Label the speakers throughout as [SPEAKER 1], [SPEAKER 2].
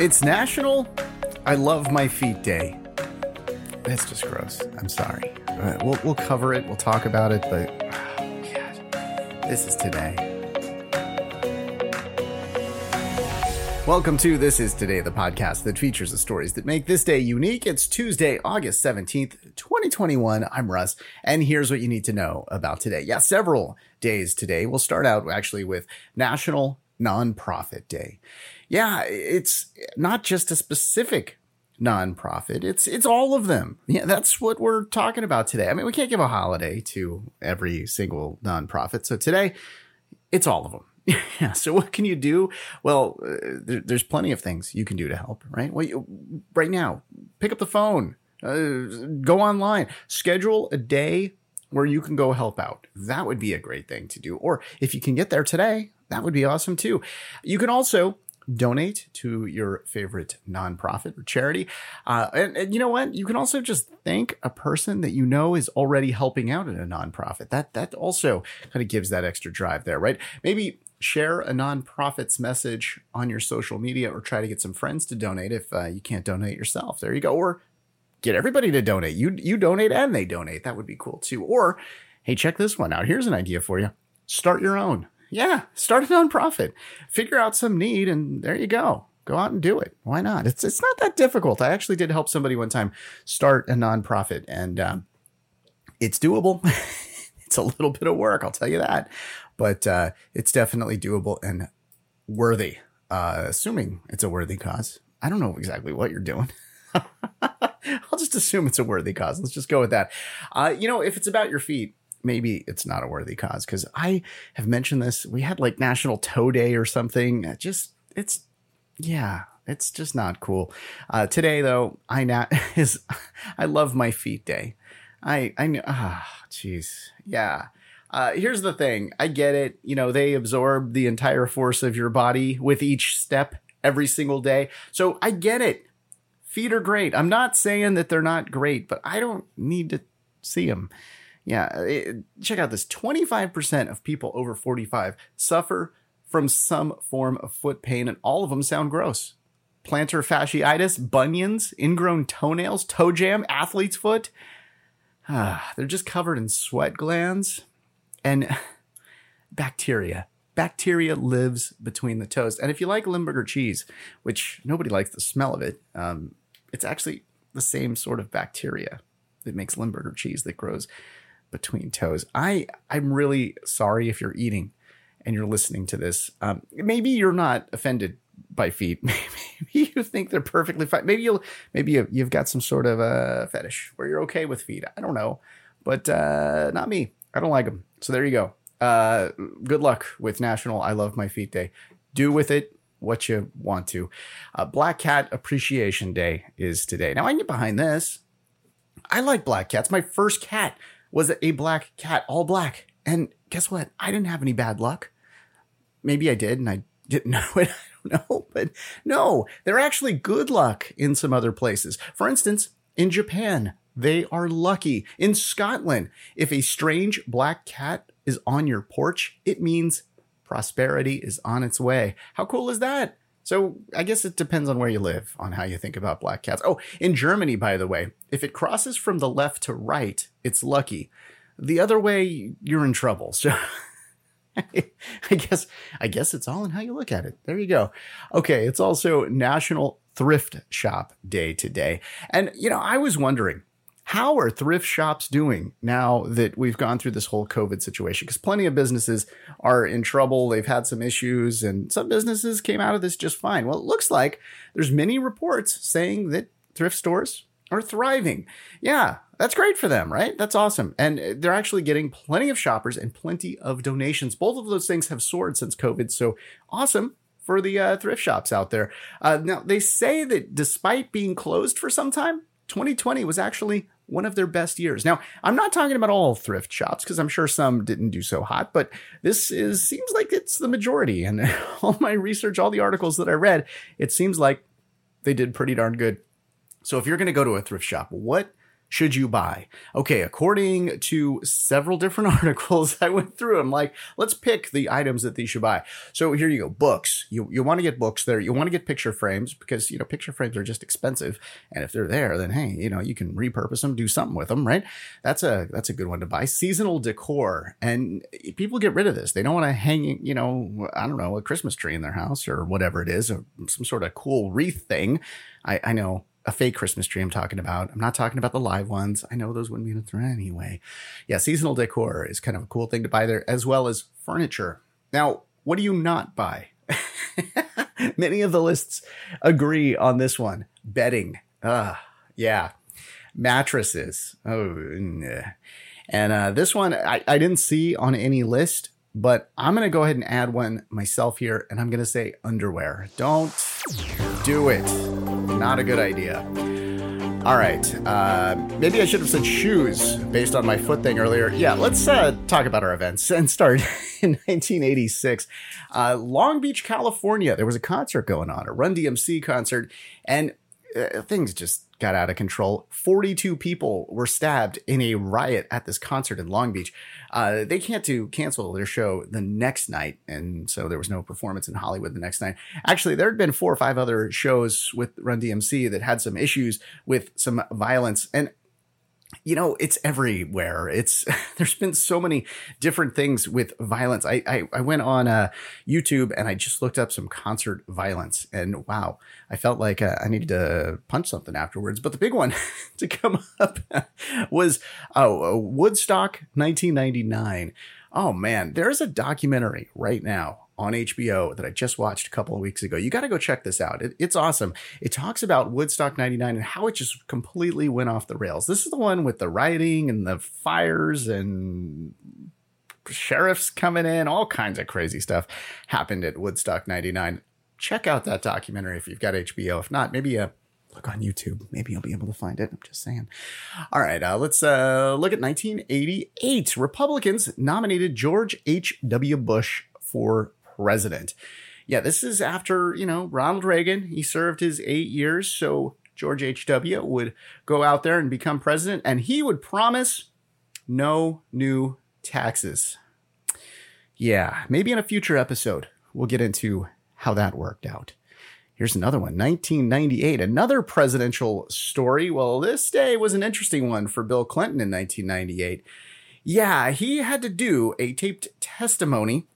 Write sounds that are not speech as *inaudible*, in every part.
[SPEAKER 1] It's National I Love My Feet Day. That's just gross. I'm sorry. Uh, we'll, we'll cover it, we'll talk about it, but oh, God, this is today. Welcome to This Is Today, the podcast that features the stories that make this day unique. It's Tuesday, August 17th, 2021. I'm Russ, and here's what you need to know about today. Yeah, several days today. We'll start out actually with National Nonprofit Day. Yeah, it's not just a specific nonprofit. It's it's all of them. Yeah, that's what we're talking about today. I mean, we can't give a holiday to every single nonprofit. So today, it's all of them. *laughs* Yeah. So what can you do? Well, uh, there, there's plenty of things you can do to help. Right. Well, you, right now, pick up the phone, uh, go online, schedule a day where you can go help out. That would be a great thing to do. Or if you can get there today, that would be awesome too. You can also donate to your favorite nonprofit or charity. Uh, and, and, you know what? You can also just thank a person that you know is already helping out in a nonprofit. That that also kind of gives that extra drive there, right? Maybe share a nonprofit's message on your social media or try to get some friends to donate if uh, you can't donate yourself. There you go. Or get everybody to donate. You you donate and they donate. That would be cool too. Or hey, check this one out. Here's an idea for you. Start your own. Yeah, start a nonprofit. Figure out some need and there you go. Go out and do it. Why not? It's it's not that difficult. I actually did help somebody one time start a nonprofit and um, it's doable. *laughs* it's a little bit of work, I'll tell you that but uh, it's definitely doable and worthy. Uh, assuming it's a worthy cause. I don't know exactly what you're doing. *laughs* I'll just assume it's a worthy cause. Let's just go with that. Uh, you know, if it's about your feet, maybe it's not a worthy cause because I have mentioned this. We had like National Toe Day or something. It just, it's, yeah, it's just not cool. Uh, today though, I not *laughs* is I love my feet day. I I ah, jeez, yeah. Uh, here's the thing I get it. You know, they absorb the entire force of your body with each step every single day. So I get it. Feet are great. I'm not saying that they're not great, but I don't need to see them. Yeah, it, check out this 25% of people over 45 suffer from some form of foot pain, and all of them sound gross. Plantar fasciitis, bunions, ingrown toenails, toe jam, athlete's foot. Ah, they're just covered in sweat glands and *laughs* bacteria. Bacteria lives between the toes. And if you like Limburger cheese, which nobody likes the smell of it, um, it's actually the same sort of bacteria that makes Limburger cheese that grows between toes. I I'm really sorry if you're eating and you're listening to this. Um, maybe you're not offended by feet. *laughs* Maybe you think they're perfectly fine. Maybe you'll maybe you've got some sort of a fetish where you're okay with feet. I don't know, but uh, not me. I don't like them. So there you go. Uh, good luck with National I Love My Feet Day. Do with it what you want to. Uh, Black Cat Appreciation Day is today. Now I get behind this. I like black cats. My first cat was it a black cat, all black. And guess what? I didn't have any bad luck. Maybe I did, and I didn't *laughs* know it. I don't know, but no, they're actually good luck in some other places. For instance, in Japan, they are lucky. In Scotland, if a strange black cat is on your porch, it means prosperity is on its way. How cool is that? So I guess it depends on where you live, on how you think about black cats. Oh, in Germany, by the way, if it crosses from the left to right, it's lucky. The other way, you're in trouble. So *laughs* I guess I guess it's all in how you look at it. There you go. Okay, it's also National Thrift Shop Day today. And you know, I was wondering, how are thrift shops doing now that we've gone through this whole COVID situation? Because plenty of businesses are in trouble. They've had some issues, and some businesses came out of this just fine. Well, it looks like there's many reports saying that thrift stores are thriving. Yeah, that's great for them, right? That's awesome. And they're actually getting plenty of shoppers and plenty of donations. Both of those things have soared since COVID. So awesome for the uh, thrift shops out there. Uh, now, they say that despite being closed for some time, 2020 was actually one of their best years. Now, I'm not talking about all thrift shops because I'm sure some didn't do so hot, but this is seems like it's the majority. And *laughs* all my research, all the articles that I read, it seems like they did pretty darn good. So if you're going to go to a thrift shop, what should you buy? Okay, according to several different *laughs* articles I went through, I'm like, let's pick the items that these should buy. So here you go. Books. You you want to get books there. You want to get picture frames because you know picture frames are just expensive. And if they're there, then hey, you know, you can repurpose them, do something with them, right? That's a that's a good one to buy. Seasonal decor. And people get rid of this. They don't want to hang, you know, I don't know, a Christmas tree in their house or whatever it is, or some sort of cool wreath thing. I, I know a fake Christmas tree I'm talking about. I'm not talking about the live ones. I know those wouldn't be in a threat anyway. Yeah, seasonal decor is kind of a cool thing to buy there, as well as furniture. Now, what do you not buy? *laughs* Many of the lists agree on this one. Bedding. Ah, yeah. Mattresses. Oh, nah. and uh, this one I, I didn't see on any list, but I'm going to go ahead and add one myself here, and I'm going to say underwear. Don't do it. Not a good idea. All right. Uh, maybe I should have said shoes based on my foot thing earlier. Yeah, let's uh, talk about our events and start *laughs* in 1986. Uh, Long Beach, California. There was a concert going on, a Run DMC concert, and uh, things just got out of control. 42 people were stabbed in a riot at this concert in Long Beach. Uh, they can't to cancel their show the next night, and so there was no performance in Hollywood the next night. Actually, there had been four or five other shows with Run DMC that had some issues with some violence, and you know it's everywhere. It's *laughs* there's been so many different things with violence. I i, I went on uh, youtube and i just looked up some concert violence and wow i felt like uh, i needed to punch something afterwards. But the big one *laughs* to come *laughs* up was oh woodstock 1999 oh man there's a documentary right now on HBO that I just watched a couple of weeks ago. You got to go check this out. It, it's awesome. It talks about Woodstock 99 and how it just completely went off the rails. This is the one with the rioting and the fires and sheriffs coming in, all kinds of crazy stuff happened at Woodstock 99. Check out that documentary if you've got HBO. If not, maybe a uh, look on YouTube. Maybe you'll be able to find it. I'm just saying. All right, uh, let's uh, look at 1988. Republicans nominated George H.W. Bush for president. Yeah, this is after, you know, Ronald Reagan. He served his eight years. So George H.W. would go out there and become president, and he would promise no new taxes. Yeah, maybe in a future episode, we'll get into how that worked out. Here's another one 1998, another presidential story. Well, this day was an interesting one for Bill Clinton in 1998. Yeah, he had to do a taped testimony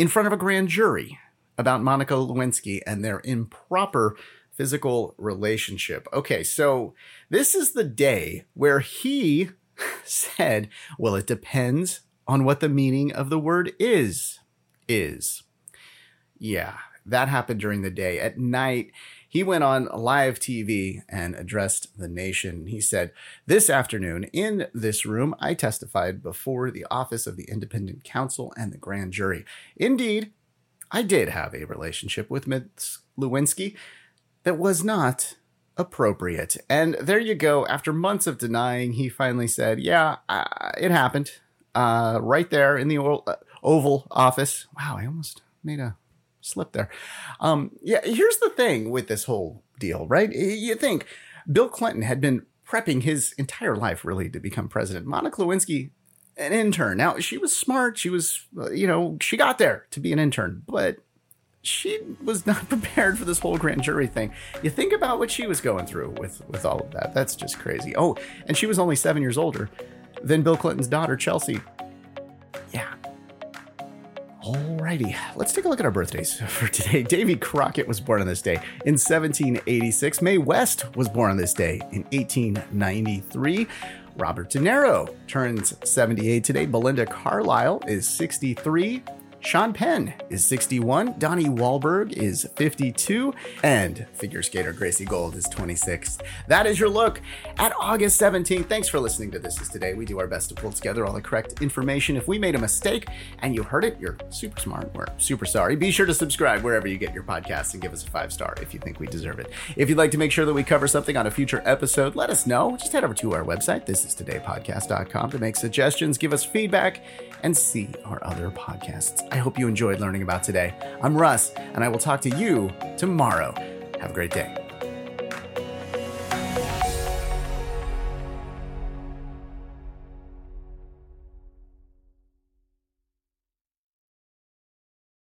[SPEAKER 1] in front of a grand jury about Monica Lewinsky and their improper physical relationship. Okay, so this is the day where he *laughs* said, Well, it depends on what the meaning of the word is. Is. Yeah, that happened during the day. At night, he went on live TV and addressed the nation. He said, This afternoon, in this room, I testified before the Office of the Independent Counsel and the grand jury. Indeed, I did have a relationship with Ms. Lewinsky that was not appropriate. And there you go. After months of denying, he finally said, Yeah, uh, it happened. Uh, right there in the uh, Oval Office. Wow, I almost made a slip there. Um, yeah, here's the thing with this whole deal, right? You think Bill Clinton had been prepping his entire life really to become president. Monica Lewinsky, an intern. Now she was smart. She was, uh, you know, she got there to be an intern, but she was *laughs* not prepared for this whole grand jury thing. You think about what she was going through with with all of that. That's just crazy. Oh, and she was only seven years older than Bill Clinton's daughter, Chelsea. Alrighty, let's take a look at our birthdays for today. *laughs* Davy Crockett was born on this day in 1786. Mae West was born on this day in 1893. Robert De Niro turns 78 today. Belinda Carlisle is 63. Sean Penn is 61, Donnie Wahlberg is 52, and figure skater Gracie Gold is 26. That is your look at August 17th. Thanks for listening to This Is Today. We do our best to pull together all the correct information. If we made a mistake and you heard it, you're super smart. We're super sorry. Be sure to subscribe wherever you get your podcasts and give us a five star if you think we deserve it. If you'd like to make sure that we cover something on a future episode, let us know. Just head over to our website, thisistodaypodcast.com, to make suggestions, give us feedback, and see our other podcasts. I hope you enjoyed learning about today. I'm Russ, and I will talk to you tomorrow. Have a great day.